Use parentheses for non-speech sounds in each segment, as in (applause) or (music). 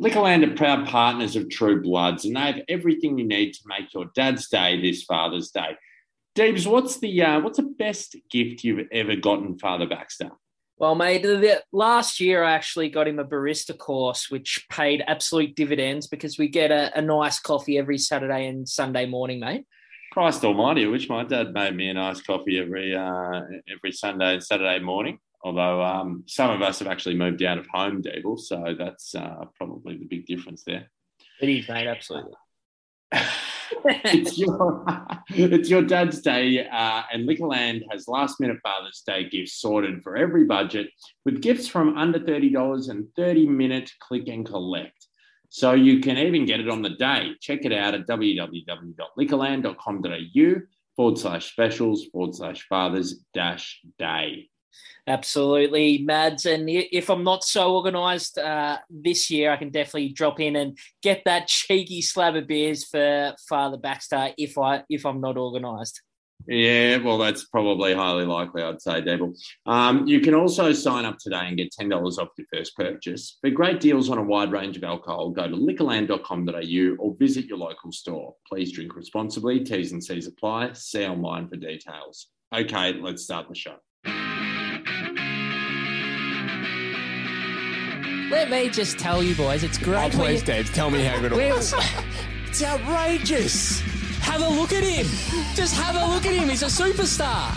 Liquorland are proud partners of True Bloods, and they have everything you need to make your dad's day this Father's Day. Deebs, what's the uh, what's the best gift you've ever gotten Father Baxter? Well, mate, the, last year I actually got him a barista course, which paid absolute dividends because we get a, a nice coffee every Saturday and Sunday morning, mate. Christ Almighty! I wish my dad made me a nice coffee every uh, every Sunday and Saturday morning. Although um, some of us have actually moved out of home, Devil, so that's uh, probably the big difference there. It is, mate, absolutely. (laughs) it's your (laughs) it's your dad's day, uh, and Liquorland has last minute Father's Day gifts sorted for every budget with gifts from under thirty dollars and thirty minute click and collect. So you can even get it on the day. Check it out at www.liquorland.com.au forward slash specials forward slash fathers dash day. Absolutely, Mads. And if I'm not so organised uh, this year, I can definitely drop in and get that (laughs) cheeky slab of beers for Father Baxter if I if I'm not organised. Yeah, well, that's probably highly likely, I'd say, Devil. Um, you can also sign up today and get $10 off your first purchase. For great deals on a wide range of alcohol, go to liquorland.com.au or visit your local store. Please drink responsibly. T's and C's apply. See online for details. Okay, let's start the show. Let me just tell you, boys, it's great. Oh, please, Dave, tell me how good it was. (laughs) it's outrageous. Have a look at him. Just have a look at him. He's a superstar.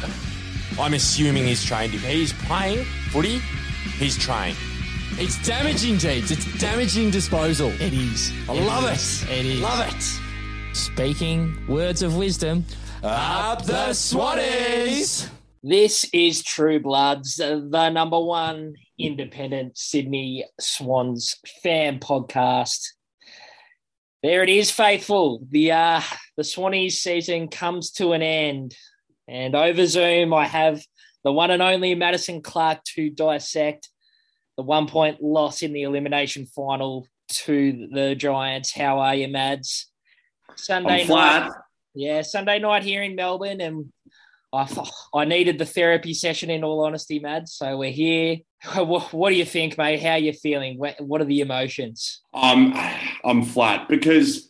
I'm assuming he's trained. If he's playing footy, he's trained. It's damaging, Jeeves. It's damaging disposal. It is. I it love is. it. It is. Love it. Speaking words of wisdom. Up the Swannies! This is True Bloods, the number one independent Sydney Swans fan podcast. There it is, faithful. The uh, the Swannies season comes to an end, and over Zoom I have the one and only Madison Clark to dissect the one point loss in the elimination final to the Giants. How are you, Mads? Sunday night. Yeah, Sunday night here in Melbourne, and I I needed the therapy session. In all honesty, Mads. So we're here what, do you think, mate? How are you feeling? What, are the emotions? Um, I'm flat because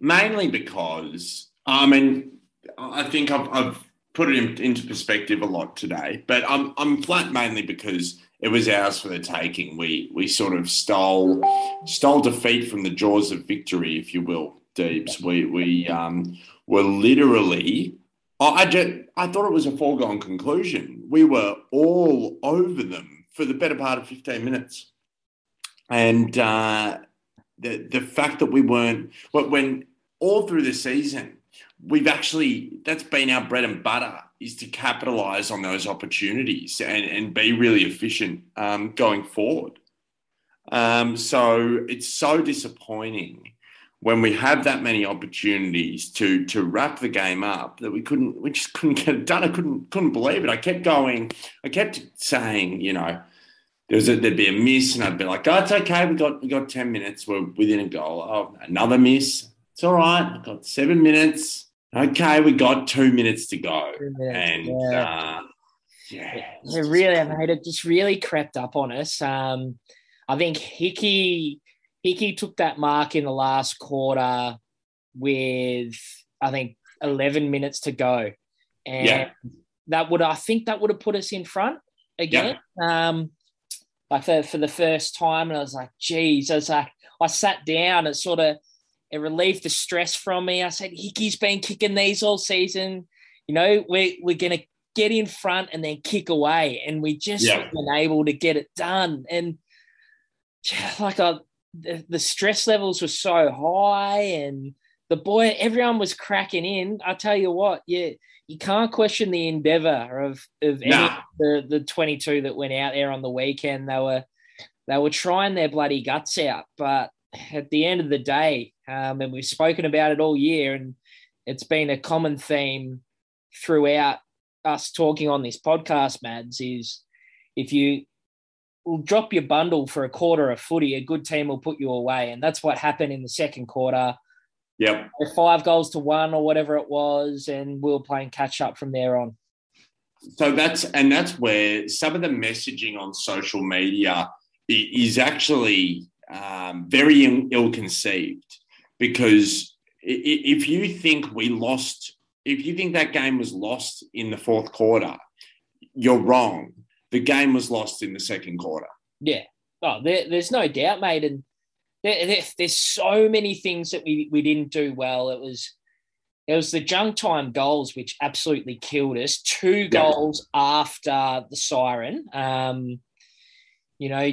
mainly because I mean I think I've, I've put it in, into perspective a lot today, but I'm I'm flat mainly because it was ours for the taking. We we sort of stole stole defeat from the jaws of victory, if you will, Deeps. We we um, were literally Oh, I just, I thought it was a foregone conclusion. We were all over them for the better part of 15 minutes. And uh, the, the fact that we weren't, but when all through the season, we've actually, that's been our bread and butter is to capitalize on those opportunities and, and be really efficient um, going forward. Um, so it's so disappointing when we have that many opportunities to to wrap the game up that we couldn't we just couldn't get it done. I couldn't couldn't believe it. I kept going. I kept saying, you know, there was a, there'd be a miss, and I'd be like, "Oh, it's okay. We got we got ten minutes. We're within a goal. Oh, another miss. It's all right. I've got seven minutes. Okay, we got two minutes to go, and yeah, uh, yeah it really, made it just really crept up on us. Um, I think Hickey Hickey took that mark in the last quarter with I think 11 minutes to go, and yeah. that would I think that would have put us in front again. Yeah. Um, like for, for the first time, and I was like, geez, I was like, I sat down. It sort of it relieved the stress from me. I said, Hickey's been kicking these all season. You know, we're we're gonna get in front and then kick away, and we just yeah. been able to get it done. And like I the, the stress levels were so high and the boy everyone was cracking in. I tell you what yeah you can't question the endeavor of of any the the 22 that went out there on the weekend. They were they were trying their bloody guts out. But at the end of the day um, and we've spoken about it all year and it's been a common theme throughout us talking on this podcast mads is if you will drop your bundle for a quarter of footy, a good team will put you away. And that's what happened in the second quarter. Yep. Five goals to one or whatever it was, and we were playing catch up from there on. So that's and that's where some of the messaging on social media is actually um, very ill conceived because if you think we lost, if you think that game was lost in the fourth quarter, you're wrong. The game was lost in the second quarter. Yeah. Oh, there, there's no doubt, mate. And there, there, there's so many things that we, we didn't do well. It was it was the junk time goals which absolutely killed us. Two goals after the siren. Um, you know,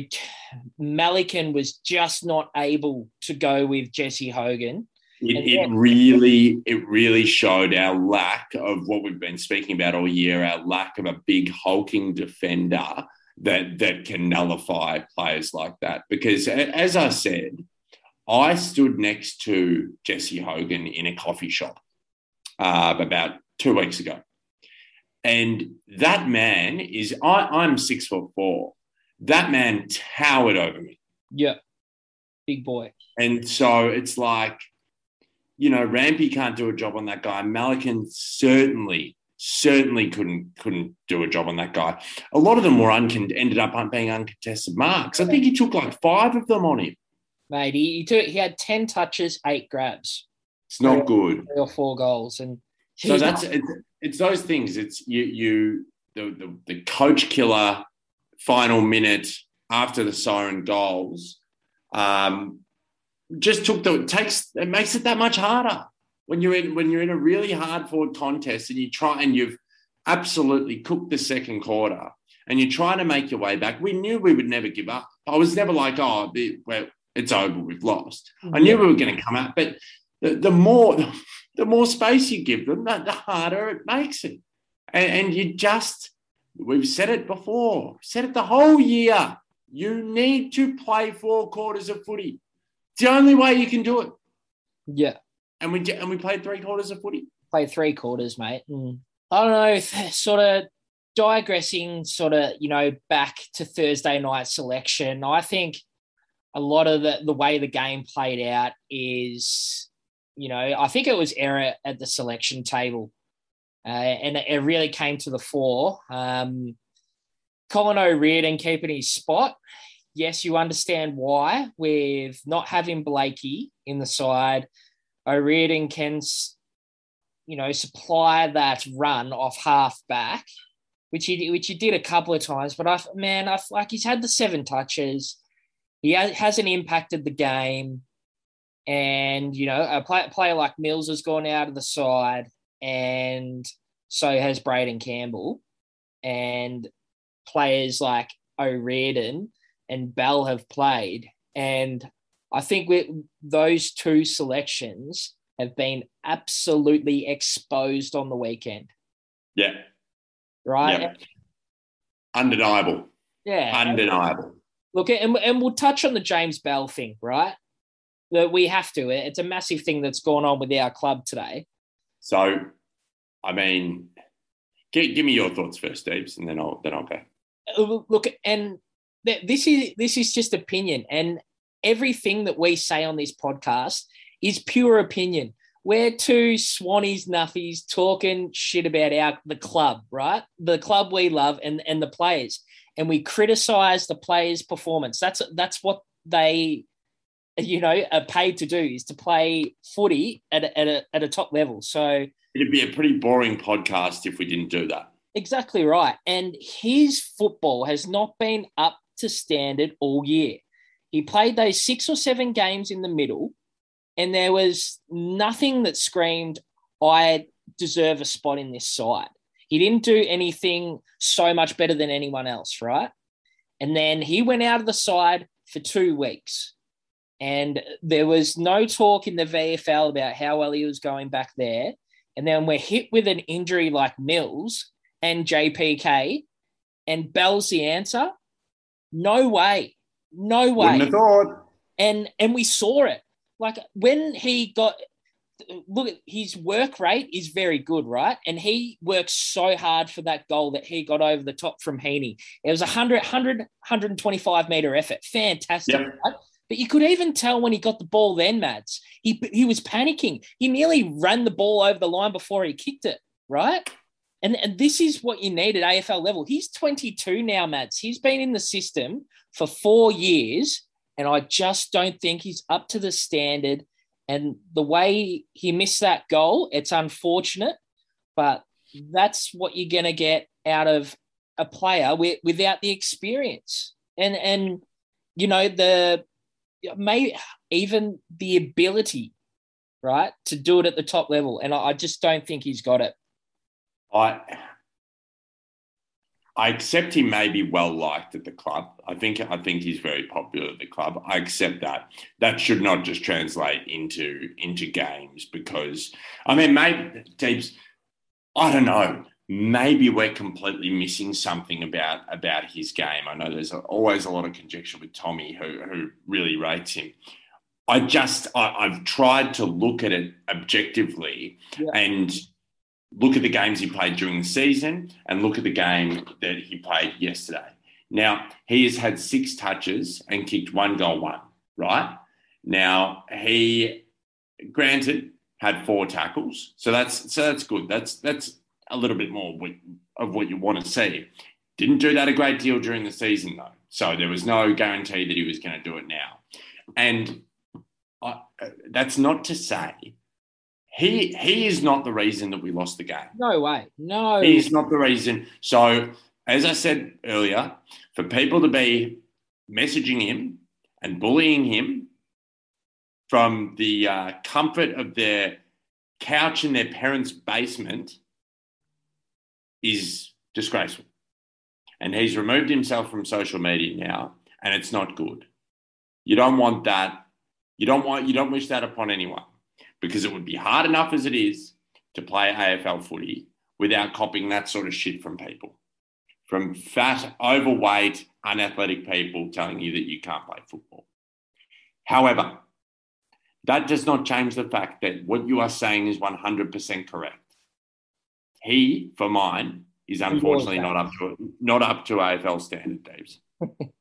Melican was just not able to go with Jesse Hogan. It, it, really, it really showed our lack of what we've been speaking about all year, our lack of a big hulking defender that that can nullify players like that. Because as I said, I stood next to Jesse Hogan in a coffee shop uh, about two weeks ago. And that man is, I, I'm six foot four. That man towered over me. Yeah. Big boy. And so it's like, you know, Rampy can't do a job on that guy. Melican certainly, certainly couldn't couldn't do a job on that guy. A lot of them were uncon- ended up being uncontested marks. I think he took like five of them on him. Mate, he, he took he had ten touches, eight grabs. It's not good. Three or four goals, and so that's it's, it's those things. It's you you the, the the coach killer final minute after the siren goals. Um, just took the it takes it makes it that much harder when you're in when you're in a really hard forward contest and you try and you've absolutely cooked the second quarter and you're trying to make your way back. We knew we would never give up. I was never like, oh, well, it's over, we've lost. I knew we were going to come out, but the, the more (laughs) the more space you give them, the, the harder it makes it. And, and you just, we've said it before, said it the whole year. You need to play four quarters of footy. It's the only way you can do it. Yeah. And we and we played three quarters of footy. Played three quarters, mate. And I don't know, (laughs) sort of digressing, sort of you know back to Thursday night selection. I think a lot of the the way the game played out is you know, I think it was error at the selection table. Uh, and it really came to the fore. Um, Colin O'Riordan keeping his spot. Yes, you understand why. With not having Blakey in the side, O'Riordan can, you know, supply that run off half back, which he which he did a couple of times. But I, man, I like he's had the seven touches. He hasn't impacted the game. And, you know, a play, player like Mills has gone out of the side, and so has Braden Campbell. And players like O'Riordan and Bell have played. And I think those two selections have been absolutely exposed on the weekend. Yeah. Right? Yeah. Undeniable. Yeah. Undeniable. Look, and, and we'll touch on the James Bell thing, right? that we have to. It's a massive thing that's gone on with our club today. So, I mean, give, give me your thoughts first, Deeps, and then I'll then I'll go. Uh, look, and this is this is just opinion, and everything that we say on this podcast is pure opinion. We're two swannies, nuffies talking shit about our the club, right? The club we love and and the players, and we criticize the players' performance. That's that's what they you know, are paid to do is to play footy at a, at a, at a top level. So it'd be a pretty boring podcast if we didn't do that. Exactly right. And his football has not been up to standard all year. He played those six or seven games in the middle, and there was nothing that screamed, I deserve a spot in this side. He didn't do anything so much better than anyone else, right? And then he went out of the side for two weeks. And there was no talk in the VFL about how well he was going back there. And then we're hit with an injury like Mills and JPK, and Bell's the answer. No way. No way. Wouldn't have thought. And and we saw it. Like when he got look at his work rate is very good, right? And he works so hard for that goal that he got over the top from Heeney. It was a 100, 100 125 meter effort. Fantastic. Yep. Right? But you could even tell when he got the ball then, Mads, he, he was panicking. He nearly ran the ball over the line before he kicked it, right? And, and this is what you need at AFL level. He's 22 now, Mads. He's been in the system for four years And I just don't think he's up to the standard. And the way he missed that goal, it's unfortunate, but that's what you're going to get out of a player with, without the experience. And, and, you know, the, may even the ability, right, to do it at the top level. And I, I just don't think he's got it. I I accept he may be well liked at the club. I think I think he's very popular at the club. I accept that. That should not just translate into into games because I mean maybe Deeps, I don't know. Maybe we're completely missing something about about his game. I know there's always a lot of conjecture with Tommy who who really rates him. I just I, have tried to look at it objectively yeah. and look at the games he played during the season and look at the game that he played yesterday. Now, he has had six touches and kicked one goal, one, right? Now, he, granted, had four tackles. So that's so that's good. That's that's a little bit more of what you want to see. Didn't do that a great deal during the season though. So there was no guarantee that he was going to do it now. And I, that's not to say he he is not the reason that we lost the game. No way. No. He's not the reason. So as I said earlier, for people to be messaging him and bullying him from the uh, comfort of their couch in their parents' basement is disgraceful. And he's removed himself from social media now, and it's not good. You don't want that. You don't want you don't wish that upon anyone because it would be hard enough as it is to play AFL footy without copying that sort of shit from people. From fat, overweight, unathletic people telling you that you can't play football. However, that does not change the fact that what you are saying is 100% correct. He, for mine, is unfortunately not up to not up to AFL standard, Daves. (laughs)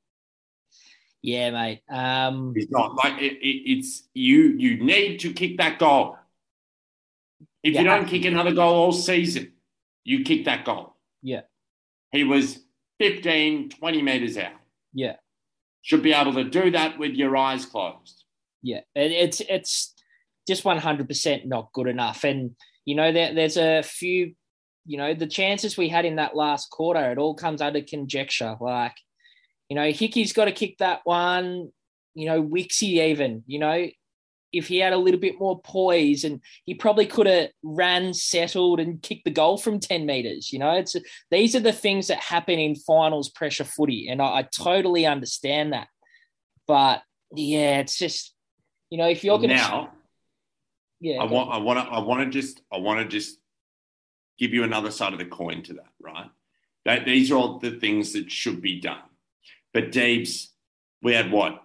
Yeah, mate. Um, He's not like it, it, it's you. You need to kick that goal. If yeah, you don't kick another goal all season, you kick that goal. Yeah. He was 15, 20 meters out. Yeah. Should be able to do that with your eyes closed. Yeah. It's it's just 100% not good enough. And, you know, there, there's a few, you know, the chances we had in that last quarter, it all comes under conjecture. Like, you know, Hickey's got to kick that one. You know, Wixie even, you know, if he had a little bit more poise and he probably could have ran, settled, and kicked the goal from 10 meters. You know, it's these are the things that happen in finals pressure footy. And I, I totally understand that. But yeah, it's just, you know, if you're going to now, yeah, I want, I want to, I want to just, I want to just give you another side of the coin to that, right? That these are all the things that should be done. But Deeps, we had what,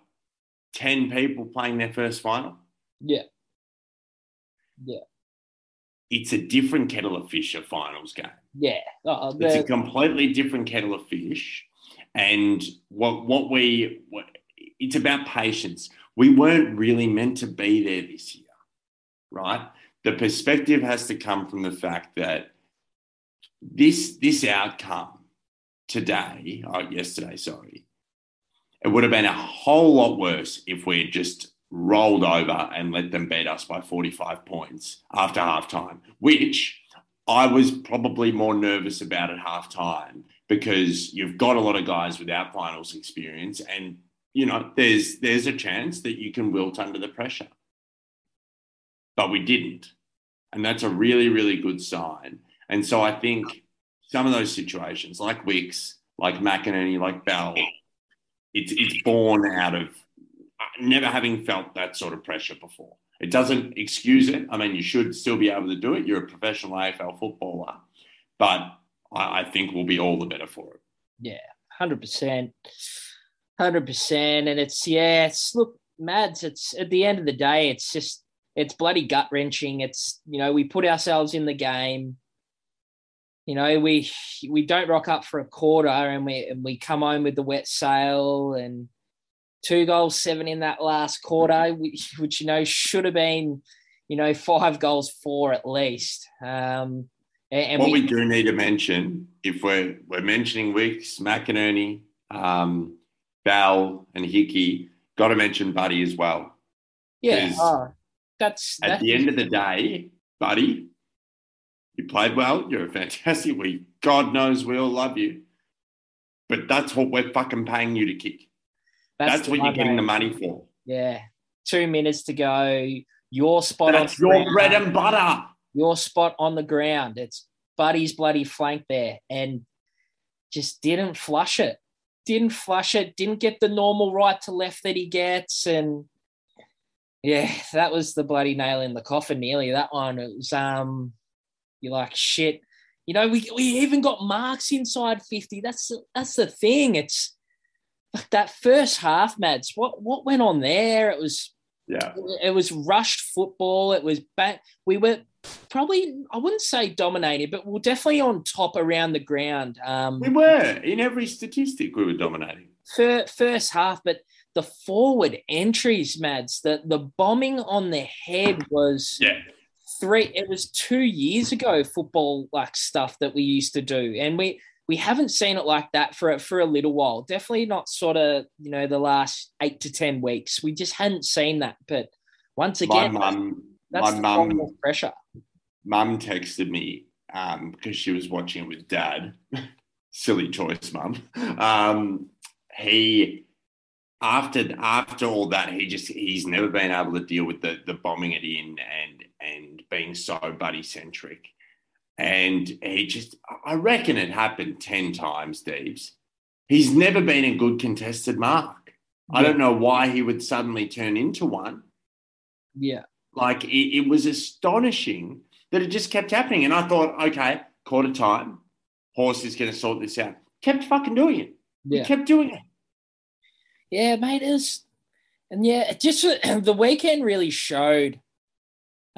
10 people playing their first final? Yeah. Yeah. It's a different kettle of fish, a finals game. Yeah. Uh, it's a completely different kettle of fish. And what, what we, what, it's about patience. We weren't really meant to be there this year, right? The perspective has to come from the fact that this, this outcome today, oh, yesterday, sorry, it would have been a whole lot worse if we had just rolled over and let them beat us by 45 points after halftime, which I was probably more nervous about at halftime because you've got a lot of guys without finals experience and you know there's there's a chance that you can wilt under the pressure. But we didn't. And that's a really, really good sign. And so I think some of those situations, like Wicks, like McInerney, like Bell, it's it's born out of uh, never having felt that sort of pressure before. It doesn't excuse it. I mean, you should still be able to do it. You're a professional AFL footballer, but I, I think we'll be all the better for it. Yeah, hundred percent, hundred percent. And it's yeah, it's look, Mads. It's at the end of the day, it's just it's bloody gut wrenching. It's you know we put ourselves in the game you know, we we don't rock up for a quarter and we and we come home with the wet sail and two goals, seven in that last quarter, which, which you know should have been, you know, five goals, four at least. Um, and, what we, we, do need to mention, if we're we're mentioning Wicks, McInerney, um, Bell, and Hickey, got to mention Buddy as well. Yeah, oh, that's At that's the end of the day, Buddy, you played well. You're a fantastic. We, God knows, we all love you. But that's what we're fucking paying you to kick. That's, the what you're getting the money for. Yeah, two minutes to go. Your spot That's on the your ground. bread and butter. your spot on the ground. It's Buddy's bloody flank there, and just didn't flush it. Didn't flush it. Didn't get the normal right to left that he gets, and yeah, that was the bloody nail in the coffin. Nearly that one. It was um, you're like shit. You know, we we even got marks inside fifty. That's that's the thing. It's like that first half, Mads. What what went on there? It was Yeah. it was rushed football. It was bad. We were probably, I wouldn't say dominated, but we we're definitely on top around the ground. Um, We were. In every statistic, we were dominating. fir- first half, but the forward entries, Mads, the, the bombing on the head was Yeah. Three. It was two years ago, football like stuff that we used to do, and we we haven't seen it like that for a, for a little while. Definitely not sort of you know the last eight to ten weeks. We just hadn't seen that. But once again My mum, that's my the mum pressure. mum texted me um, because she was watching it with dad. (laughs) Silly choice, mum. Um, he after after all that, he just he's never been able to deal with the the bombing it in and and being so buddy centric. And he just I reckon it happened 10 times, Deeps. He's never been a good contested mark. I don't know why he would suddenly turn into one Yeah, like it, it was astonishing that it just kept happening. And I thought, okay, quarter time, horse is going to sort this out. Kept fucking doing it. yeah. He kept doing it. Yeah, mate, it was, and yeah, it just (clears throat) the weekend really showed.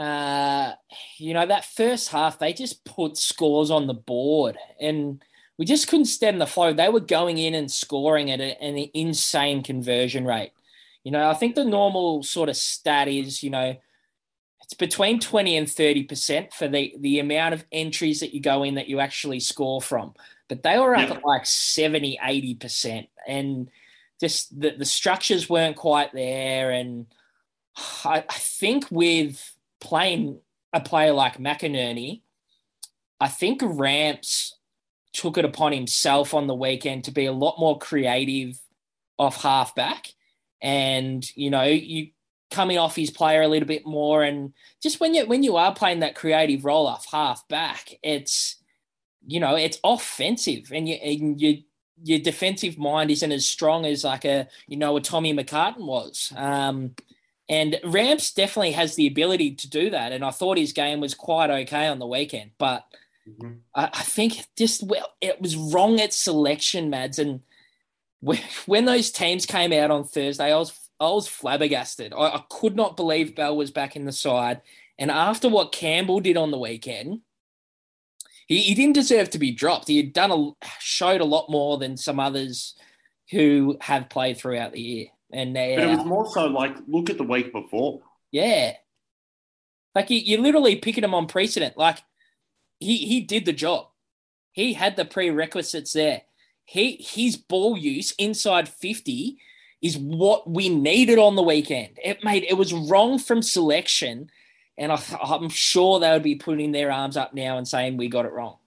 Uh, you know, that first half, they just put scores on the board, and we just couldn't stem the flow. They were going in and scoring at a- an insane conversion rate. You know, I think the normal sort of stat is, you know, it's between 20 and 30% for the, the amount of entries that you go in that you actually score from. But they were up Yeah. at like 70, 80%. And just the, the structures weren't quite there. And I, I think with playing a player like McInerney, I think Ramps took it upon himself on the weekend to be a lot more creative off halfback. And, you know, you coming off his player a little bit more. And just when you when you are playing that creative role off half back, it's you know, it's offensive and you and you your defensive mind isn't as strong as like a you know a Tommy McCartin was. Um, and Ramps definitely has the ability to do that. And I thought his game was quite okay on the weekend, but mm-hmm. I, I think just well, it was wrong at selection, Mads. And when, (laughs) when those teams came out on Thursday, I was I was flabbergasted. I, I could not believe Bell was back in the side. And after what Campbell did on the weekend, he, he didn't deserve to be dropped. He had done a showed a lot more than some others who have played throughout the year. And But it was more so like, look at the week before. yeah. Like you, you're literally picking him on precedent. Like he he did the job. He had the prerequisites there. He his ball use inside 50 is what we needed on the weekend. It made it was wrong from selection. And I, I'm sure they would be putting their arms up now and saying we got it wrong.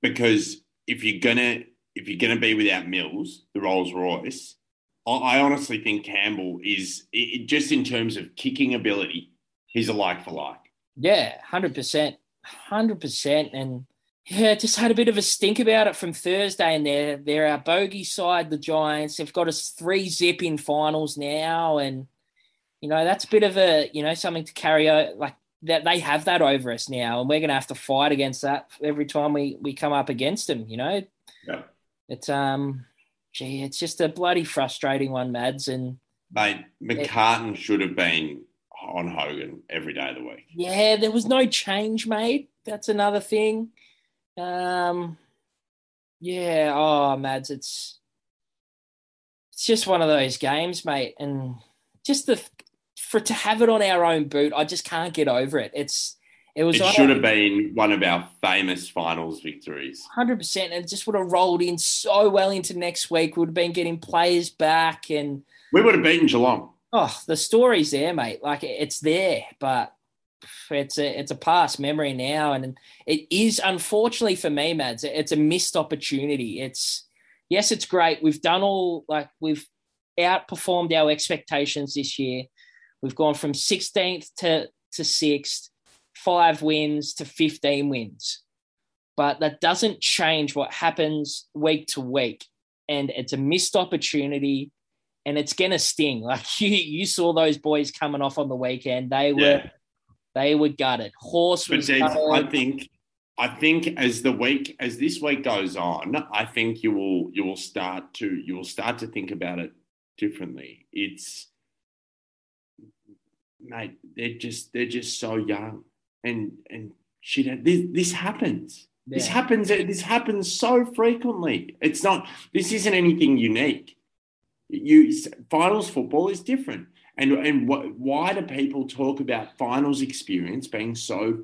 Because if you're gonna if you're gonna be without Mills, the Rolls Royce, I, honestly think Campbell is it, just in terms of kicking ability, he's a like for like. Yeah, hundred percent, hundred percent, and yeah, just had a bit of a stink about it from Thursday. And they're they're our bogey side, the Giants. They've got us three zip in finals now, and you know that's a bit of a you know something to carry out. Like that they have that over us now, and we're gonna have to fight against that every time we we come up against them. You know, Yeah. it's um, gee, it's just a bloody frustrating one, Mads, and Mate, McCartin should have been on Hogan every day of the week. Yeah, there was no change made. That's another thing. Um, yeah. Oh, Mads, it's it's just one of those games, mate, and just the for to have it on our own boot, I just can't get over it. It's it was It should have been one of our famous finals victories. hundred percent, and it just would have rolled in so well into next week. We would have been getting players back, and We would have beaten Geelong. Oh, the story's there, mate. Like it's there, but it's a it's a past memory now, and it is unfortunately for me, Mads. It's a missed opportunity. It's yes, it's great. We've done all like we've outperformed our expectations this year. We've gone from 16th to to sixth, five wins to 15 wins, but that doesn't change what happens week to week, and it's a missed opportunity. And it's gonna sting. (laughs) Like you, you saw those boys coming off on the weekend. They were Yeah. they were gutted. Horse was Dave, gutted. I think I think as the week as this week goes on, I think you will you will start to you will start to think about it differently. It's mate, they're just they're just so young, and and shit. This this happens. This happens. Uh, this happens so frequently. It's not. This isn't anything unique. You finals football is different, and and what, why do people talk about finals experience being so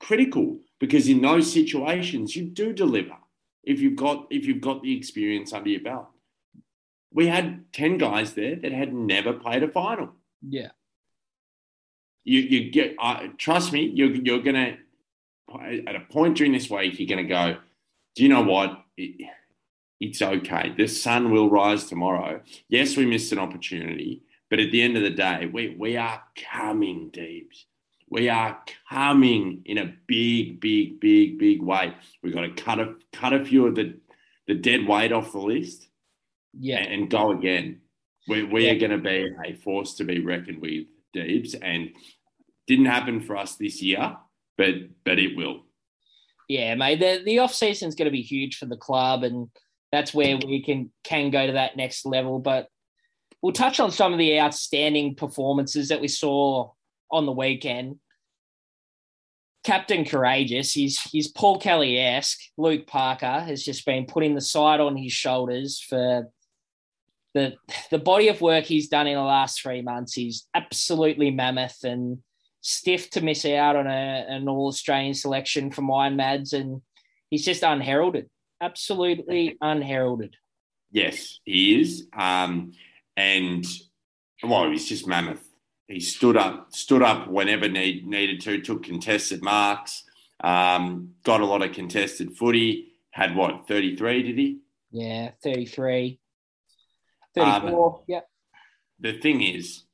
critical? Because in those situations, you do deliver if you've got if you've got the experience under your belt. We had ten guys there that had never played a final. yeah, You you get uh, trust me. You're you're gonna at a point during this week you're gonna go. Do you know what? It, it's okay. The sun will rise tomorrow. Yes, we missed an opportunity, but at the end of the day, we we are coming, Deeps. We are coming in a big, big, big, big way. We've got to cut a cut a few of the the dead weight off the list yeah, and, and go again. We, we Yeah. are going to be a force to be reckoned with, Deebs, and didn't happen for us this year, but but it will. yeah, mate. The the off season is going to be huge for the club, and that's where we can can go to that next level. But we'll touch on some of the outstanding performances that we saw on the weekend. Captain Courageous, he's he's Paul Kelly esque. Luke Parker has just been putting the side on his shoulders for the the body of work he's done in the last three months. He's absolutely mammoth and stiff to miss out on a, an All Australian selection from Iron Mads, and he's just unheralded, absolutely unheralded. Yes, he is. Um, and well, he's just mammoth. He stood up, stood up whenever need, needed to, took contested marks, um, got a lot of contested footy. Had what, 33, did he? Yeah, 33, Um, 34. yep. the thing is,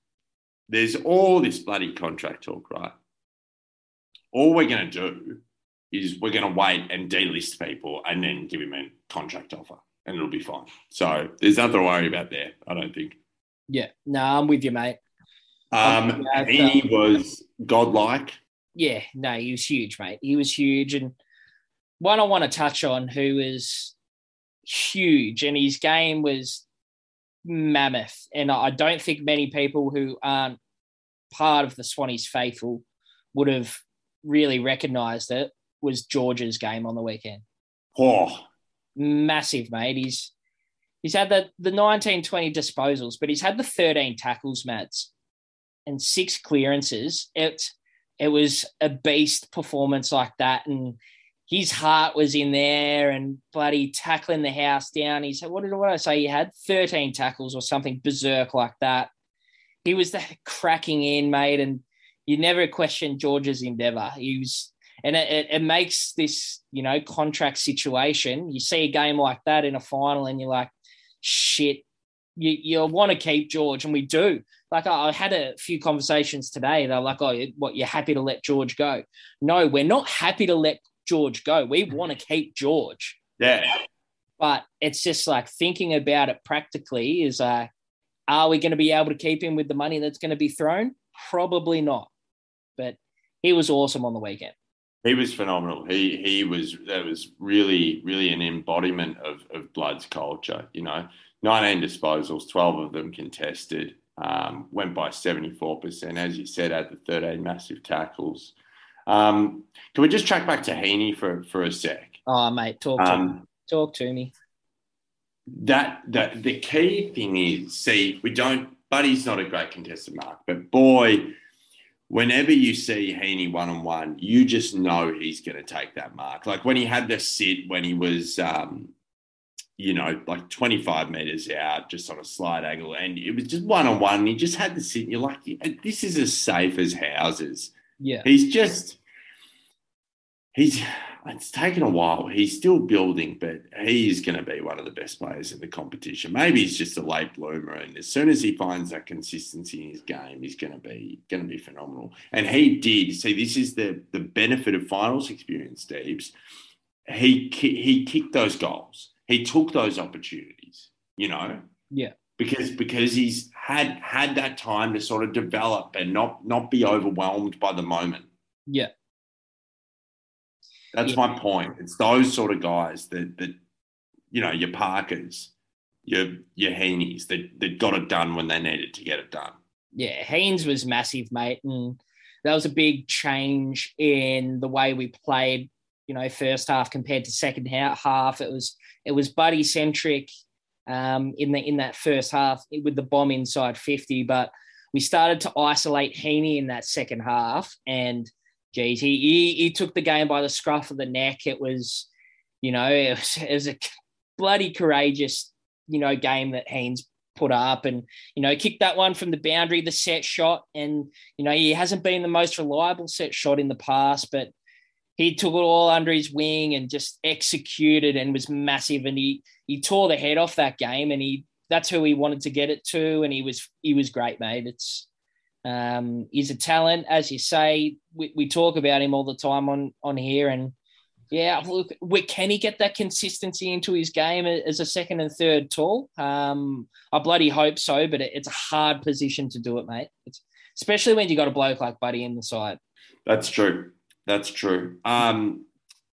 there's all this bloody contract talk, right? All we're going to do is we're going to wait and delist people and then give him a contract offer and it'll be fine. So there's nothing to worry about there, I don't think. Yeah, no, I'm with you, mate. Um, Yeah, he was godlike. Yeah, no, he was huge, mate. He was huge. And one I want to touch on who was huge, and his game was mammoth. And I don't think many people who aren't part of the Swannies faithful would have really recognized it was George's game on the weekend. Oh, Massive, mate. He's he's had the the 19, 20 disposals, but he's had the 13 tackles, Mads, and six clearances. It it was a beast performance like that. And his heart was in there and bloody tackling the house down. He said, what did, what did I say? He had 13 tackles or something berserk like that. He was the (laughs) cracking in, mate. And you never question George's endeavor. He was, and it, it, it makes this, you know, contract situation. You see a game like that in a final and you're like, shit, you, you want to keep George. And we do. Like I, I had a few conversations today. They're like, oh, what, you're happy to let George go? No, we're not happy to let George go. We want to keep George. yeah. But it's just like thinking about it practically is like, are we going to be able to keep him with the money that's going to be thrown? Probably not. But he was awesome on the weekend. He was phenomenal. He he was that was really really an embodiment of of Blood's culture. You know, nineteen disposals, twelve of them contested. Um, went by seventy four percent, as you said, had the thirteen massive tackles. Um, can we just track back to Heeney for for a sec? Oh, mate, talk to me. Um, Talk to me. that that the key thing is, see, we don't. Buddy's not a great contested mark, but boy, whenever you see Heeney one on one, you just know he's going to take that mark. Like when he had the sit when he was um, you know, like 25 meters out, just on a slight angle. And it was just one on one. He just had to sit. And you're like, this is as safe as houses. Yeah. He's just, he's, it's taken a while. He's still building, but he is going to be one of the best players in the competition. Maybe he's just a late bloomer. And as soon as he finds that consistency in his game, he's going to be, going to be phenomenal. And he did. See, this is the, the benefit of finals experience, Deebs. He, he kicked those goals he took those opportunities, you know. Yeah. Because because he's had had that time to sort of develop and not not be overwhelmed by the moment. Yeah. That's yeah. my point. It's those sort of guys that that you know, your Parkers, your your Heeney's that, that got it done when they needed to get it done. Yeah, Haynes was massive, mate, and that was a big change in the way we played you know first half compared to second half. It was it was buddy centric um, in the in that first half with the bomb inside fifty, but we started to isolate Heeney in that second half, and geez, he, he he took the game by the scruff of the neck. It was you know it was, it was a bloody courageous you know game that Haynes put up and you know kicked that one from the boundary the set shot and you know he hasn't been the most reliable set shot in the past but he took it all under his wing and just executed and was massive. And he he tore the head off that game, and he that's who he wanted to get it to, and he was he was great, mate. It's um, he's a talent, as you say. We, we talk about him all the time on on here, and yeah, look, can he get that consistency into his game as a second and third tall? Um, I bloody hope so, but it, it's a hard position to do it, mate. It's, especially when you got a bloke like Buddy in the side. That's true. That's true. Um,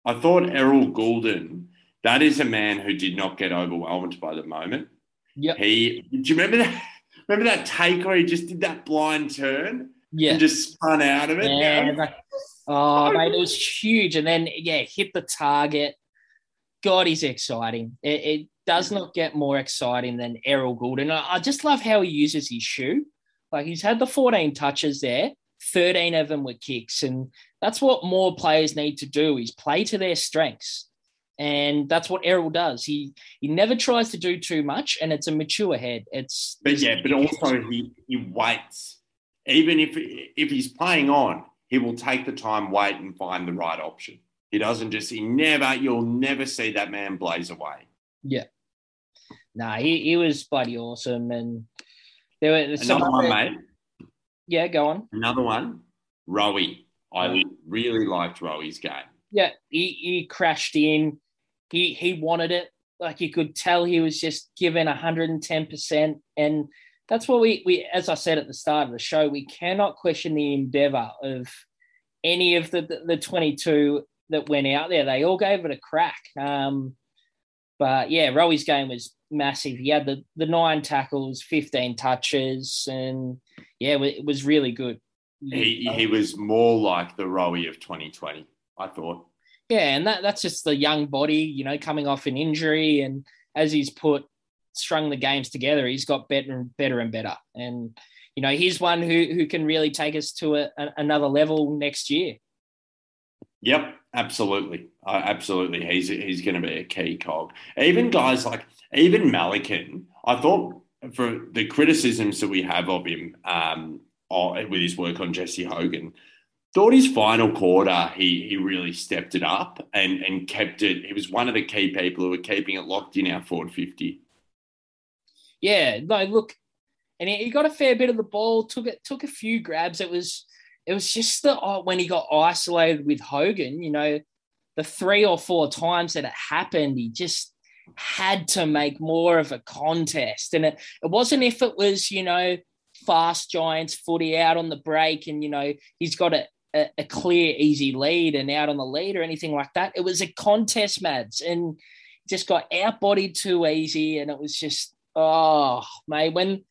I thought Errol Gulden, that is a man who did not get overwhelmed by the moment. Yeah. He do you remember that remember that take where he just did that blind turn? Yeah. And just spun out of it. Yeah. oh, mate, it was huge. And then yeah, hit the target. God, he's exciting. It, it does not get more exciting than Errol Gulden. I, I just love how he uses his shoe. Like he's had the 14 touches there. 13 of them were kicks. And that's what more players need to do is play to their strengths. And that's what Errol does. He he never tries to do too much, and it's a mature head. It's but yeah, but also he he waits. Even if if he's playing on, he will take the time, wait, and find the right option. He doesn't just he never you'll never see that man blaze away. Yeah. Nah, he, he was bloody awesome. And there were some another one, mate. Yeah, go on. Another one, Rowie. I really liked Rowie's game. Yeah, he, he crashed in. He he wanted it. Like you could tell he was just given 110%. And that's what we, we as I said at the start of the show, we cannot question the endeavor of any of the, the, the 22 that went out there. They all gave it a crack. Um, but yeah, Rowie's game was massive. He had the, the nine tackles, 15 touches, and yeah, it was really good. He, he was more like the Rowie of 2020, I thought. Yeah, and that, that's just the young body, you know, coming off an injury. And as he's put, strung the games together, he's got better and better and better. And, you know, he's one who, who can really take us to a, a, another level next year. Yep, absolutely, uh, absolutely. He's he's going to be a key cog. Even guys like even Melican, I thought for the criticisms that we have of him um, Oh, with his work on Jesse Hogan, thought his final quarter he he really stepped it up and and kept it. He was one of the key people who were keeping it locked in our forward fifty. Yeah, no, look, and he got a fair bit of the ball. Took it, took a few grabs. It was it was just the oh, when he got isolated with Hogan. You know, the three or four times that it happened, he just had to make more of a contest. And it, it wasn't if it was, you know, fast Giants footy out on the break and, you know, he's got a, a, a clear, easy lead and out on the lead or anything like that. It was a contest, Mads, and just got outbodied too easy. And it was just, oh, mate, when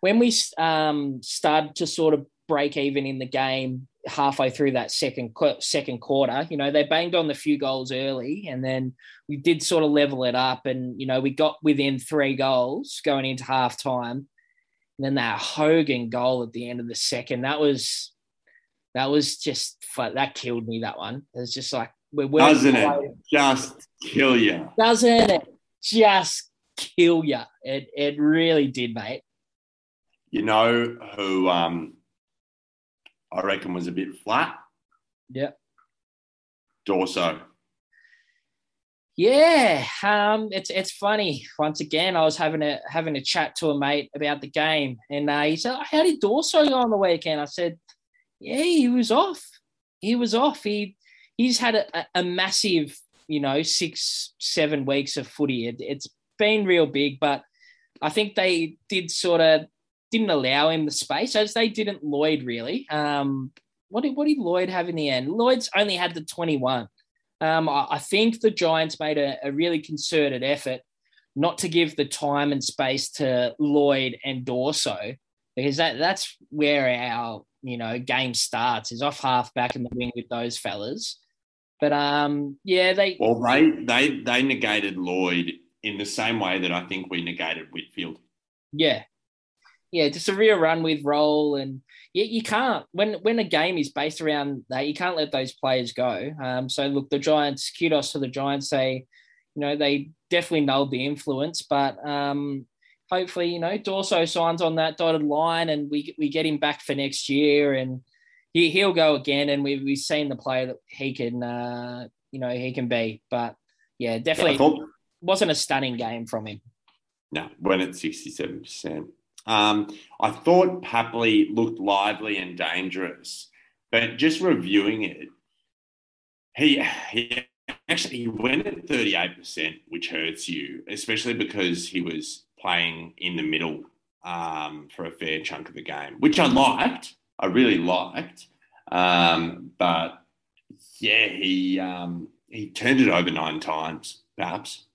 when we um, started to sort of break even in the game halfway through that second second quarter. You know, they banged on the few goals early, and then we did sort of level it up, and you know, we got within three goals going into half time. And then that Hogan goal at the end of the second, that was that was just that killed me. That one. It was just like we're doesn't it just kill you? Doesn't it? just kill you. It it really did, mate. You know who um, I reckon was a bit flat? Yeah. Dorso. Yeah, um, it's it's funny. Once again, I was having a having a chat to a mate about the game, and uh, he said, "How did Dawso go on the weekend?" I said, "Yeah, he was off. He was off. He he's had a, a massive, you know, six seven weeks of footy. It, it's been real big, but I think they did sort of didn't allow him the space as they didn't Lloyd really. Um, what did what did Lloyd have in the end? Lloyd's only had the twenty one." Um, I, I, think the Giants made a, a, really concerted effort not to give the time and space to Lloyd and Dawso because that that's where our you know game starts is off half back in the wing with those fellas. But um, yeah, they well they they they negated Lloyd in the same way that I think we negated Whitfield. Yeah, yeah, just a real run with roll and yeah, you can't when when a game is based around that, you can't let those players go. Um, so look, the Giants, kudos to the Giants. They, you know, they definitely nulled the influence, but um, hopefully, you know, Dawso signs on that dotted line, and we we get him back for next year, and he he'll go again, and we we've seen the player that he can, uh, you know, he can be. But yeah, definitely yeah, thought, wasn't a stunning game from him. No, went at sixty seven percent. Um, I thought Papley looked lively and dangerous, but just reviewing it, he, he actually he went at 38%, which hurts you, especially because he was playing in the middle um, for a fair chunk of the game, which I liked. I really liked. Um, but yeah, he um, he turned it over nine times, perhaps.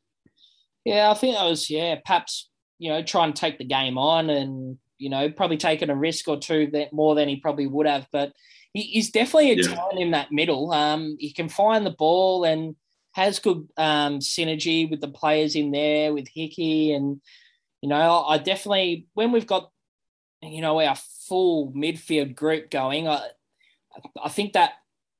Yeah, I think that was yeah, perhaps you know, try and take the game on and, you know, probably taken a risk or two that more than he probably would have. But he, he's definitely a yeah. talent in that middle. Um, he can find the ball and has good um, synergy with the players in there with Hickey. And, you know, I definitely, when we've got, you know, our full midfield group going, I, I think that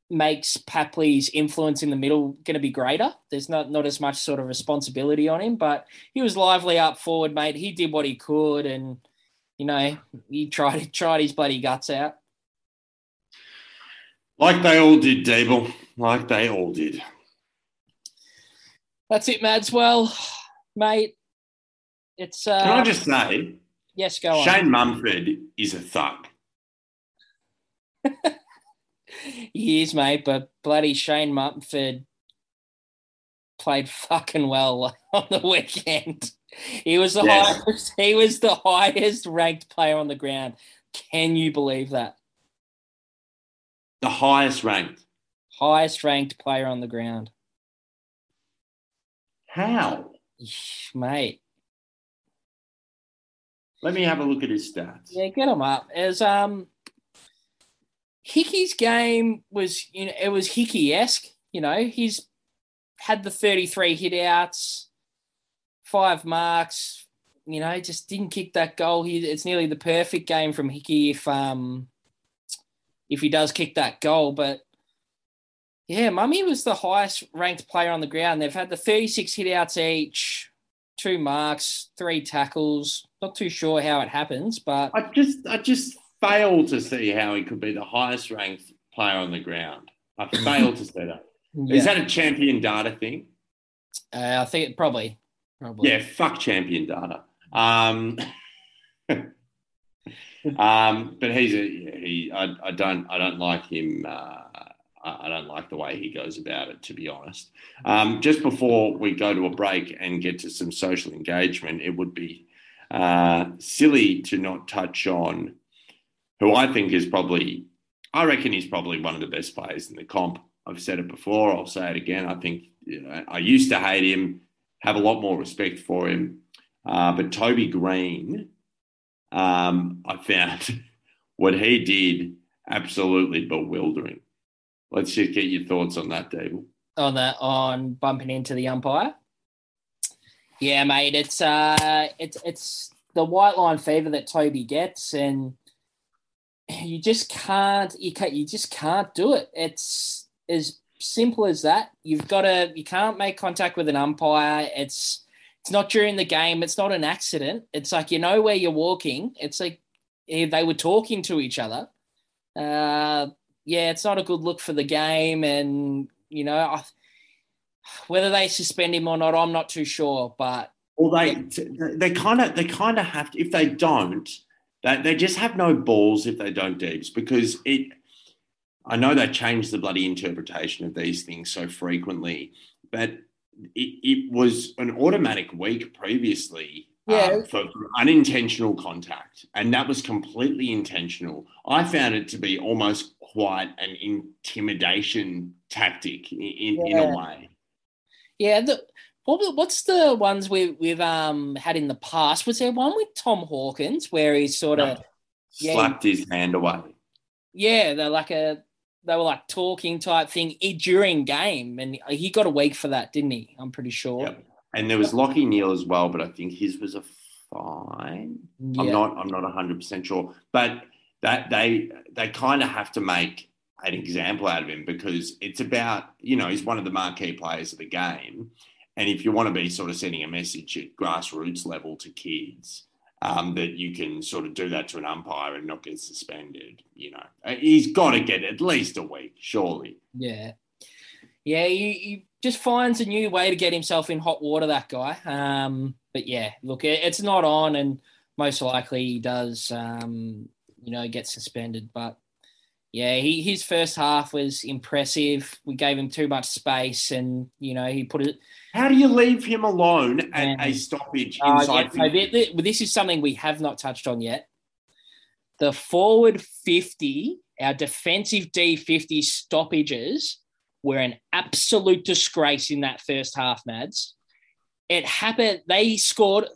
makes Papley's influence in the middle going to be greater. There's not not as much sort of responsibility on him, but he was lively up forward, mate. He did what he could, and you know he tried (laughs) tried his bloody guts out. Like they all did, Dable. Like they all did. That's it, Mads. Well, mate, it's. Uh, Can I just say? Yes, go on. Shane Mumford is a thug. (laughs) he is, mate, but bloody Shane Mumford played fucking well (laughs) on the weekend. He was the yes. highest. He was the highest ranked player on the ground. Can you believe that? The highest ranked. Highest ranked player on the ground. How? Mate. Let me have a look at his stats. Yeah, get him up. As um Hickey's game was, you know, it was Hickey esque. You know, he's had the 33 hit outs, five marks, you know, just didn't kick that goal. He, it's nearly the perfect game from Hickey if um if he does kick that goal. But yeah, Mummy was the highest ranked player on the ground. They've had the 36 hit outs each, two marks, three tackles. Not too sure how it happens, but I just I just fail to see how he could be the highest ranked player on the ground. I (laughs) fail to see that. Yeah. Is that a champion data thing? Uh, I think it probably. Probably. Yeah, fuck champion data. Um, (laughs) um, but he's a he. I, I don't I don't like him. Uh, I don't like the way he goes about it, to be honest. Um, just before we go to a break and get to some social engagement, it would be uh, silly to not touch on who I think is probably, I reckon he's probably one of the best players in the comp. I've said it before, I'll say it again. I think you know, I used to hate him, have a lot more respect for him. Uh, but Toby Greene, um, I found (laughs) what he did absolutely bewildering. Let's just get your thoughts on that, Dave. On that, on bumping into the umpire. Yeah, mate, it's uh, it's it's the white line fever that Toby gets, and (clears throat) you just can't you can't you just can't do it. It's as simple as that. You've got to you can't make contact with an umpire. It's it's not during the game. It's not an accident. It's like you know where you're walking. It's like eh, they were talking to each other. Uh, yeah, it's not a good look for the game, and you know I, whether they suspend him or not, I'm not too sure. But Well, they they kind of they kind of have to. If they don't, they they just have no balls if they don't deeps because it. I know they change the bloody interpretation of these things so frequently, but it, it was an automatic week previously Yeah. um, for, for unintentional contact, and that was completely intentional. I found it to be almost quite an intimidation tactic in, in, in a way. yeah, the, what, what's the ones we, we've um had in the past? Was there one with Tom Hawkins where he sort of Yeah. Slapped his hand away. yeah, they're like a they were like talking type thing during game, and he got a week for that, didn't he? I'm pretty sure. Yep. And there was Lachie Neale as well, but I think his was a fine. Yeah. I'm not. I'm not 100 percent sure, but that they they kind of have to make an example out of him because it's about you know he's one of the marquee players of the game, and if you want to be sort of sending a message at grassroots level to kids. Um, that you can sort of do that to an umpire and not get suspended. You know, Uh, he's got to get at least a week, surely. Yeah. Yeah, he, he just finds a new way to get himself in hot water, that guy. Um, but yeah, look, it, it's not on, and most likely he does, um, you know, get suspended. But yeah, he, his first half was impressive. We gave him too much space, and, you know, he put it. How do you leave him alone at Yeah. a stoppage Uh, inside? yeah, no, 50? thi- thi- this is something we have not touched on yet. The forward 50, our defensive D50 stoppages were an absolute disgrace in that first half, Mads. It happened, they scored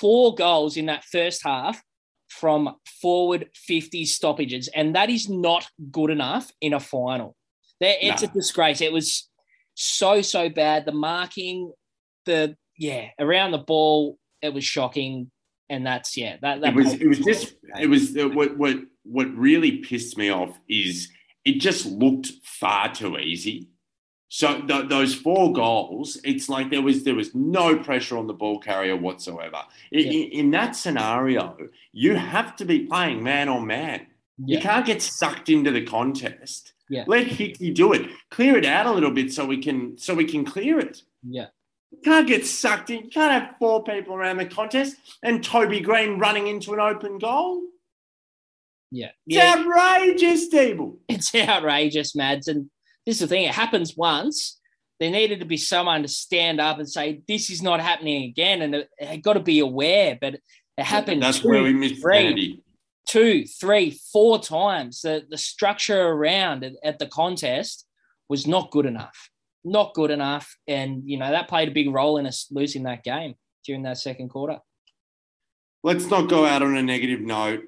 four goals in that first half from forward 50 stoppages, and that is not good enough in a final. It's No. a disgrace. It was so, so bad. The marking, the yeah, around the ball, it was shocking. And that's yeah, that, that it was it was just it was uh, what what what really pissed me off is it just looked far too easy. So th- those four goals, it's like there was there was no pressure on the ball carrier whatsoever. I- Yeah. in, in that scenario, you have to be playing man on man. You can't get sucked into the contest. Yeah. Let Hickey do it. Clear it out a little bit so we can so we can clear it. yeah, You can't get sucked in. You can't have four people around the contest and Toby Greene running into an open goal. yeah. It's yeah. outrageous, Deeble. It's outrageous, Mads. And this is the thing, it happens once. There needed to be someone to stand up and say, This is not happening again. And it, it got to be aware, but it happened That's two, where we missed three, Kennedy. two, three, four times. The the structure around at, at the contest was not good enough. Not good enough. And you know, that played a big role in us losing that game during that second quarter. Let's not go out on a negative note.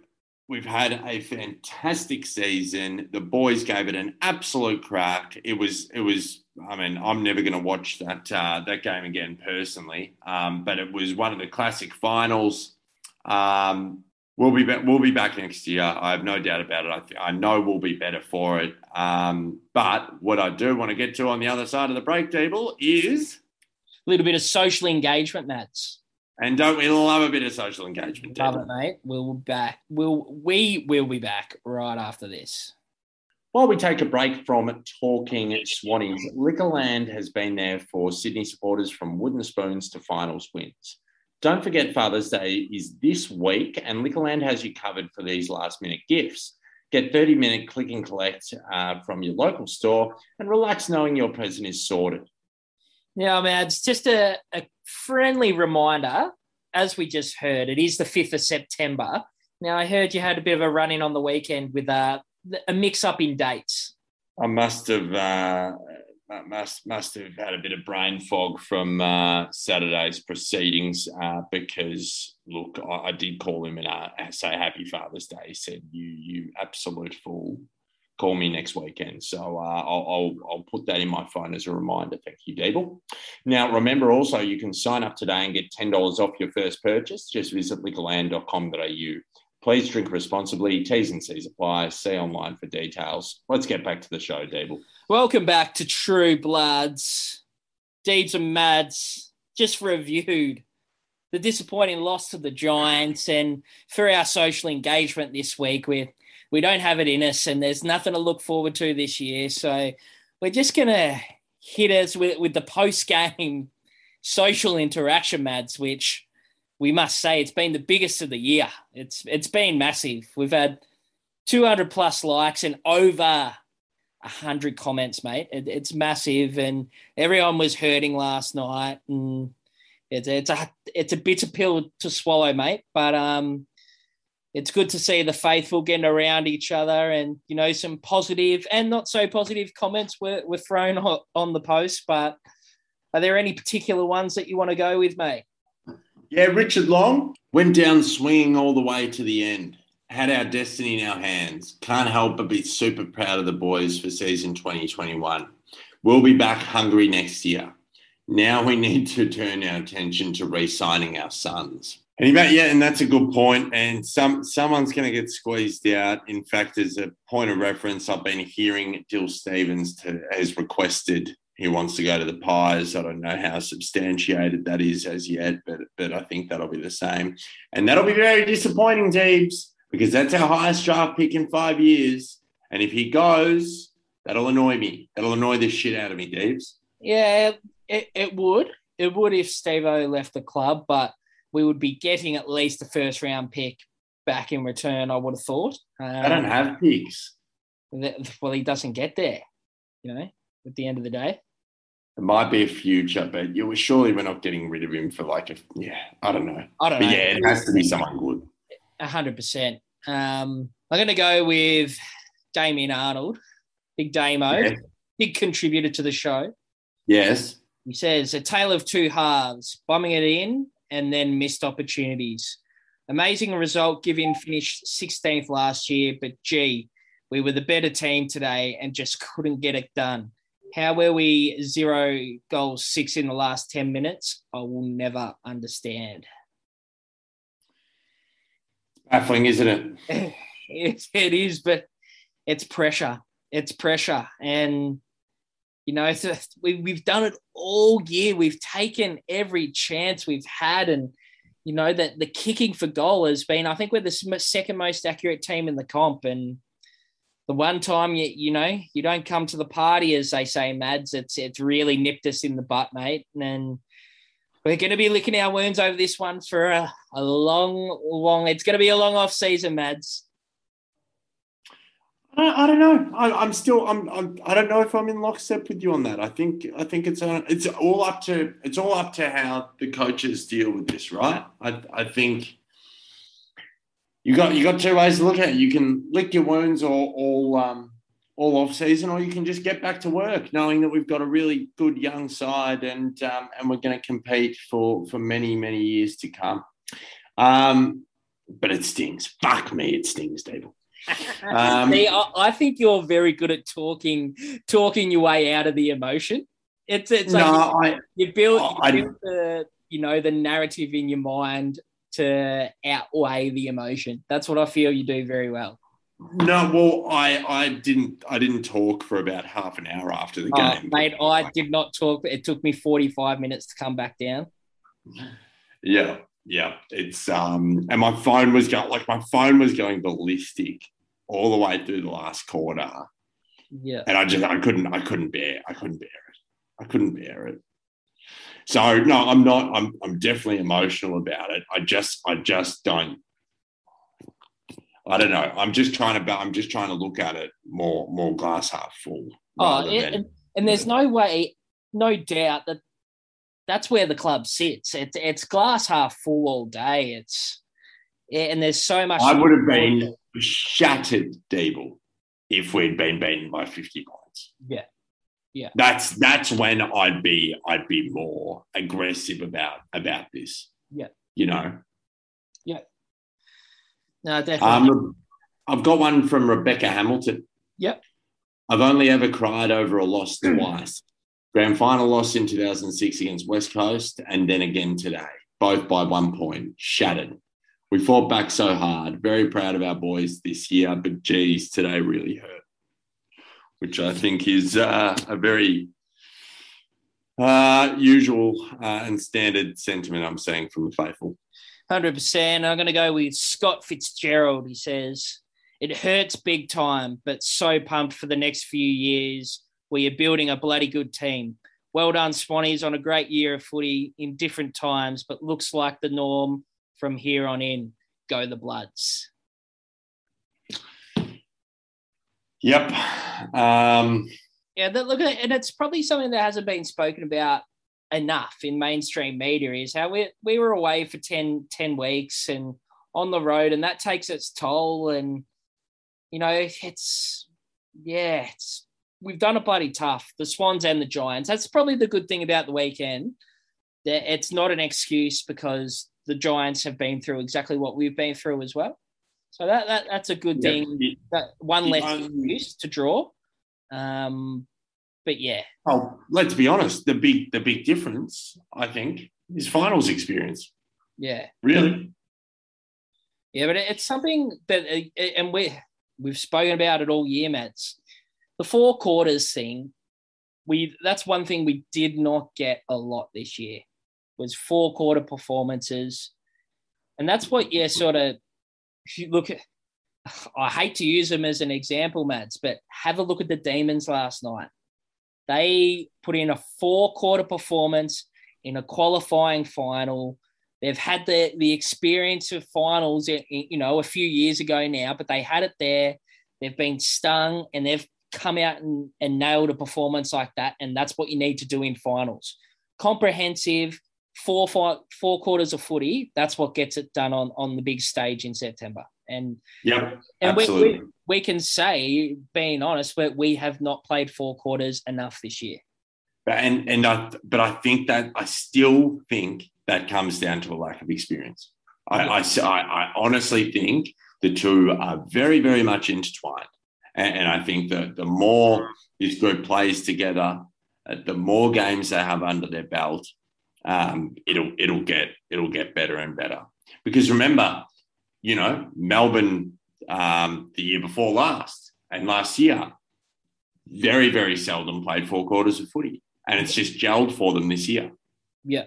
We've had a fantastic season. The boys gave it an absolute crack. It was, it was. I mean, I'm never going to watch that uh, that game again personally, um, but it was one of the classic finals. Um, we'll be ba- we'll be back next year. I have no doubt about it. I, th- I know we'll be better for it. Um, but what I do want to get to on the other side of the break table is, A little bit of social engagement, Mads. And don't we love a bit of social engagement? Love Dave? it, mate. We'll be back. We'll we will be back right after this. While we take a break from talking Swannies, Liquorland has been there for Sydney supporters from wooden spoons to finals wins. Don't forget Father's Day is this week, and Liquorland has you covered for these last minute gifts. Get 30 minute click and collect uh, from your local store and relax knowing your present is sorted. Now, man, it's just a, a friendly reminder, as we just heard, it is the 5th of September. Now, I heard you had a bit of a run in on the weekend with uh, a mix up in dates. I must have uh, must must have had a bit of brain fog from uh, Saturday's proceedings uh, because look, I, I did call him and uh, say Happy Father's Day. He said, "You you absolute fool." Call me next weekend. So uh, I'll, I'll, I'll put that in my phone as a reminder. Thank you, Dable. Now, remember also, you can sign up today and get $10 off your first purchase. Just visit liquorland.com.au. Please drink responsibly. T's and C's apply. See online for details. Let's get back to the show, Dable. Welcome back to True Bloods. Deeds and Mads just reviewed the disappointing loss to the Giants, and for our social engagement this week, we we don't have it in us, and there's nothing to look forward to this year. So we're just gonna hit us with with the post game social interaction, Mads, which we must say it's been the biggest of the year. It's it's been massive. We've had 200 plus likes and over 100 comments, mate. It, it's massive, and everyone was hurting last night, and it's it's a it's a bitter pill to swallow, mate. But um, it's good to see the faithful getting around each other, and you know some positive and not so positive comments were were thrown on the post. But are there any particular ones that you want to go with, mate? Yeah, Richard Long went down swinging all the way to the end. Had our destiny in our hands. Can't help but be super proud of the boys for season 2021. We'll be back hungry next year. Now we need to turn our attention to re-signing our sons. Anyway, yeah, and that's a good point. And some someone's going to get squeezed out. In fact, as a point of reference, I've been hearing Dill Stephens to, has requested he wants to go to the Pies. I don't know how substantiated that is as yet, but but I think that'll be the same, and that'll be very disappointing, Teebs, because that's our highest draft pick in five years. And if he goes, that'll annoy me. That'll annoy the shit out of me, Teebs. Yeah, it, it would. It would if Stevo left the club, but we would be getting at least a first round pick back in return. I would have thought. Um, I don't have picks. Well, he doesn't get there. You know, at the end of the day. It might be a future, but you were surely we're not getting rid of him for like a yeah. I don't know. I don't but know. Yeah, it has to be someone good. A hundred percent. Um, I'm going to go with Damien Arnold, big Damo, yeah. big contributor to the show. Yes. He says a tale of two halves, bombing it in and then missed opportunities. Amazing result given finished 16th last year, but gee, we were the better team today and just couldn't get it done. How were we zero goals, six in the last 10 minutes? I will never understand. Baffling, isn't it? it, (laughs) it is, but it's pressure. It's pressure. And, you know, (laughs) we, we've done it all year. We've taken every chance we've had. And, you know, that the kicking for goal has been, I think we're the second most accurate team in the comp. And, the one time you you know you don't come to the party, as they say, Mads, it's it's really nipped us in the butt, mate. And we're going to be licking our wounds over this one for a, a long, long. It's going to be a long off season, Mads. I, I don't know. I, am still. I'm, I'm. I don't know if I'm in lockstep with you on that. I think. I think it's. Uh, it's all up to. It's all up to how the coaches deal with this, right? I. I think you got you got two ways to look at it. You can lick your wounds all all um, all off season, or you can just get back to work, knowing that we've got a really good young side and um, and we're going to compete for for many many years to come. Um, but it stings. Fuck me, it stings, David. Um, See, I, I, think you're very good at talking talking your way out of the emotion. It's it's like no, you, I, you build, you I, build the you know the narrative in your mind to outweigh the emotion. That's what I feel you do very well. No, well, I I didn't I didn't talk for about half an hour after the oh, game. Mate, I did not talk. It took me 45 minutes to come back down. Yeah, yeah. It's um and my phone was going like my phone was going ballistic all the way through the last quarter. Yeah. And I just I couldn't I couldn't bear I couldn't bear it. I couldn't bear it. So no, I'm not. I'm I'm definitely emotional about it. I just I just don't. I don't know. I'm just trying to. I'm just trying to look at it more more glass half full. Oh, than, and, and there's no way, no doubt that that's where the club sits. It's it's glass half full all day. It's and there's so much. I would have been shattered, Deeble, if we'd been beaten by 50 points. Yeah, yeah. That's that's when i'd be i'd be more aggressive about about this. Yeah. You know? Yeah. No definitely. Um, i've got one from rebecca hamilton. Yep. I've only ever cried over a loss twice. Grand final loss in 2006 against west coast and then again today both by one point shattered we fought back so hard very proud of our boys this year but geez today really hurt which I think is uh, a very Uh, usual uh, and standard sentiment I'm saying from the faithful. 100%. I'm going to go with Scott Fitzgerald. He says, It hurts big time, but so pumped for the next few years where you're building a bloody good team. Well done, Swannies, on a great year of footy in different times, but looks like the norm from here on in. Go the Bloods. Yep. Um, Yeah, that, look and it's probably something that hasn't been spoken about enough in mainstream media is how we we were away for 10, 10 weeks and on the road, and that takes its toll. And you know, it's yeah, it's we've done it bloody tough. The Swans and the Giants. That's probably the good thing about the weekend. That it's not an excuse because the Giants have been through exactly what we've been through as well. So that, that that's a good Yeah. thing. That one less excuse to draw. Um, but yeah, oh, let's be honest. The big the big difference, I think, is finals experience. yeah, Really. yeah. But it's something that, uh, and we we've spoken about it all year, Mats. The four quarters thing. We that's one thing we did not get a lot this year was four quarter performances, and that's what you sort of if you look at. I hate to use them as an example, Mads, but have a look at the Demons last night. They put in a four quarter performance in a qualifying final. They've had the, the experience of finals, i- i- you know, a few years ago now, but they had it there. They've been stung and they've come out and, and nailed a performance like that. And that's what you need to do in finals. Comprehensive, four, five, four quarters of footy. That's what gets it done on, on the big stage in September. And yeah, and we, Absolutely. we, we can say, being honest, that we have not played four quarters enough this year. And and I but I think that I still think that comes down to a lack of experience. I I I honestly think the two are very very much intertwined, and, and I think that the more this group plays together, uh, the more games they have under their belt, um, it'll it'll get it'll get better and better. Because remember, you know Melbourne um, the year before last and last year very, very seldom played four quarters of footy. And it's just gelled for them this year. Yeah.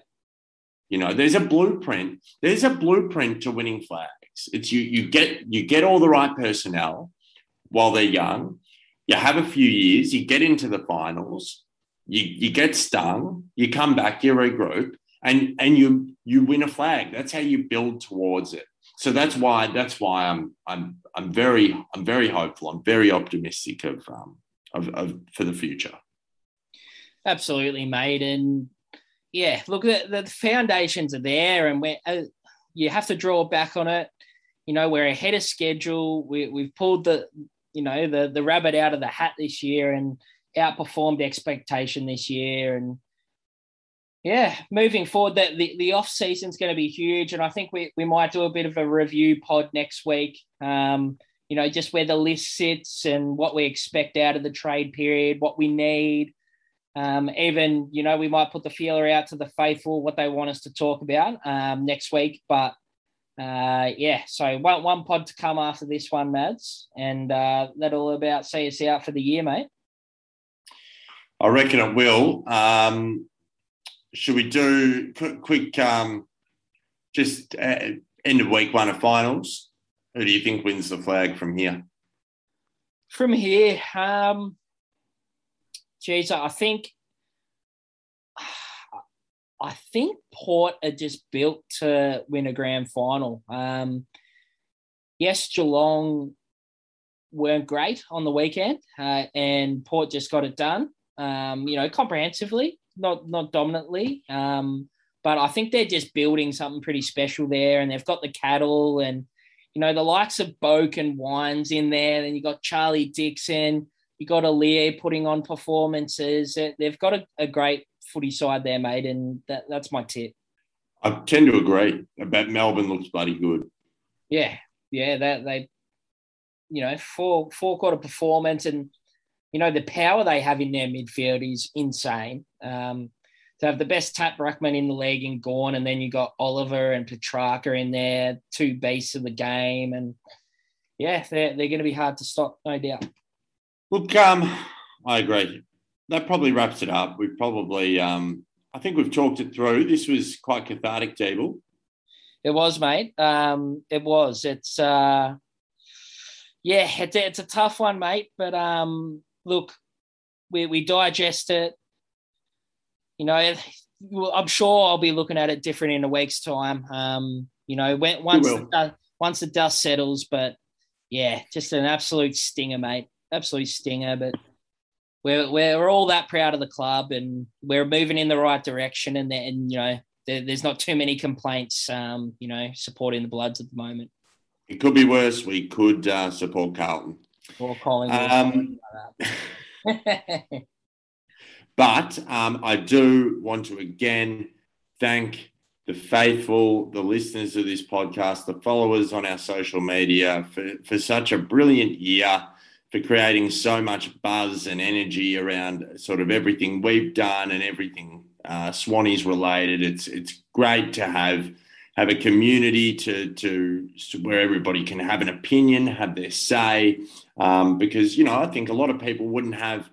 You know, there's a blueprint. There's a blueprint to winning flags. It's you you get you get all the right personnel while they're young. You have a few years, you get into the finals, you you get stung, you come back, you regroup, and and you you win a flag. That's how you build towards it. So that's why that's why I'm I'm I'm very I'm very hopeful. I'm very optimistic of um, of, of for the future. Absolutely, mate. And yeah, look, the, the foundations are there, and we uh, you have to draw back on it. You know, we're ahead of schedule. We, we've pulled the you know the the rabbit out of the hat this year and outperformed expectation this year. And yeah, moving forward, that the, the off season is going to be huge, and I think we we might do a bit of a review pod next week. Um, you know, just where the list sits and what we expect out of the trade period, what we need. Um, even, you know, we might put the feeler out to the faithful what they want us to talk about um, next week. But uh, yeah, so one, one pod to come after this one, Mads. And uh, that'll about see us out for the year, mate. I reckon it will. Um, should we do quick, quick um, just uh, end of week one of finals? Who do you think wins the flag from here? From here, um, geez, I think. I think Port are just built to win a grand final. Um, yes, Geelong weren't great on the weekend, uh, and Port just got it done. Um, you know, comprehensively, not not dominantly, um, but I think they're just building something pretty special there, and they've got the cattle and you know the likes of Boak and Wines in there. Then you got Charlie Dixon, you got Aliir putting on performances. They- They've got a, a great footy side there, mate, and that, that's my tip. I tend to agree. But Melbourne looks bloody good. Yeah, yeah, that they, you know, four four quarter performance and you know the power they have in their midfield is insane. Um, to have the best tap ruckman in the league in Gawn, and then you got Oliver and Petrarca in there, two beasts of the game, and yeah, they're they're going to be hard to stop, no doubt. Look, um, I agree. that probably wraps it up. We've probably, um, I think we've talked it through. This was quite cathartic, Deeble. It was, mate. Um, it was. It's uh, yeah, it's, it's a tough one, mate. But um, look, we we digest it. You know, I'm sure I'll be looking at it different in a week's time. Um, you know, when, once the, once the dust settles, but yeah, just an absolute stinger, mate. Absolute stinger. But we're we're all that proud of the club, and we're moving in the right direction. And and you know, there, there's not too many complaints. Um, you know, supporting the Bloods at the moment. It could be worse. We could uh, support Carlton. Or calling. Um, (laughs) but um, I do want to again thank the faithful, the listeners of this podcast, the followers on our social media for, for such a brilliant year, for creating so much buzz and energy around sort of everything we've done and everything uh, Swannies related. It's it's great to have have a community to, to, where everybody can have an opinion, have their say, um, because you know I think a lot of people wouldn't have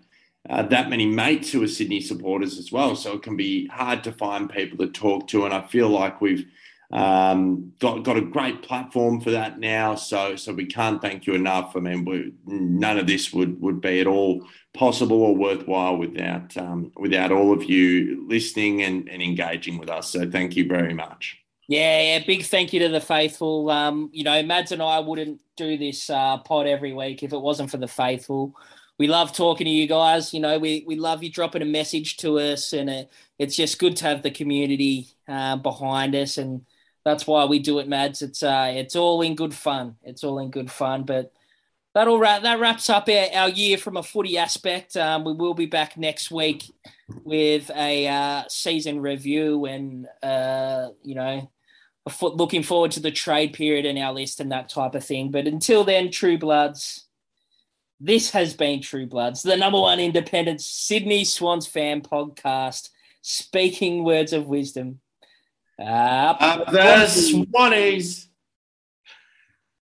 uh, that many mates who are Sydney supporters as well, so it can be hard to find people to talk to, and I feel like we've um, got got a great platform for that now. So so we can't thank you enough. I mean, none of this would would be at all possible or worthwhile without um, without all of you listening and, and engaging with us. So thank you very much. Yeah, yeah, big thank you to the faithful. Um, you know, Mads and I wouldn't do this uh, pod every week if it wasn't for the faithful. We love talking to you guys. You know, we, we love you dropping a message to us, and it, it's just good to have the community uh, behind us, and that's why we do it, Mads. It's uh, it's all in good fun. It's all in good fun, but that'll wrap, that wraps up our, our year from a footy aspect. Um, we will be back next week with a uh, season review and uh, you know looking forward to the trade period in our list and that type of thing. But until then, True Bloods, this has been True Bloods, the number one independent Sydney Swans fan podcast, speaking words of wisdom. Up, Up the Swannies.